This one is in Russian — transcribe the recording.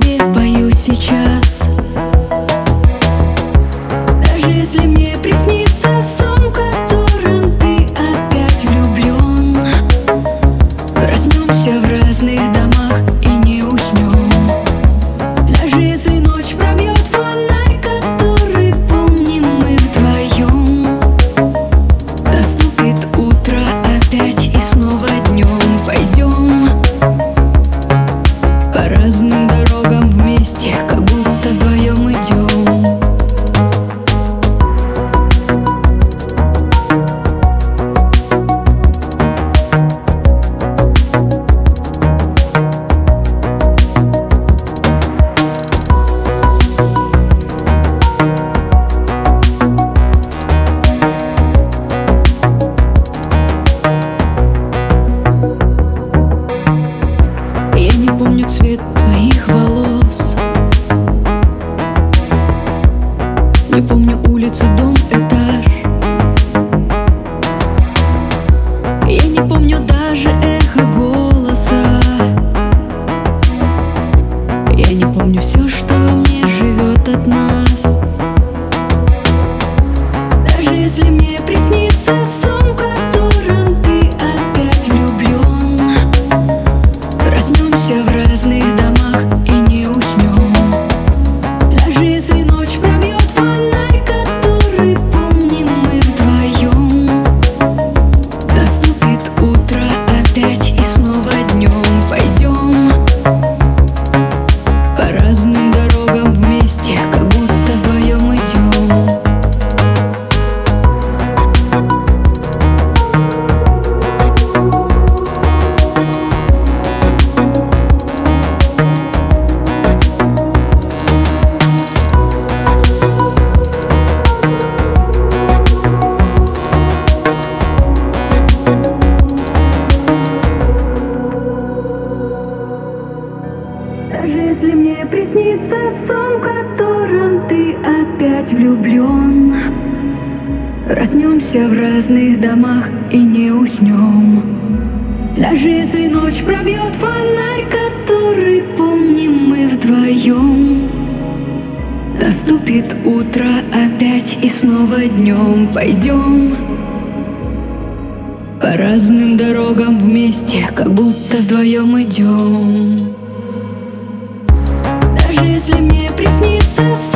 тебе пою сейчас. помню все, что Даже если мне приснится сон, которым ты опять влюблен Проснемся в разных домах и не уснем Даже если ночь пробьет фонарь, который помним мы вдвоем Наступит утро опять и снова днем пойдем по разным дорогам вместе, как будто вдвоем идем если мне приснится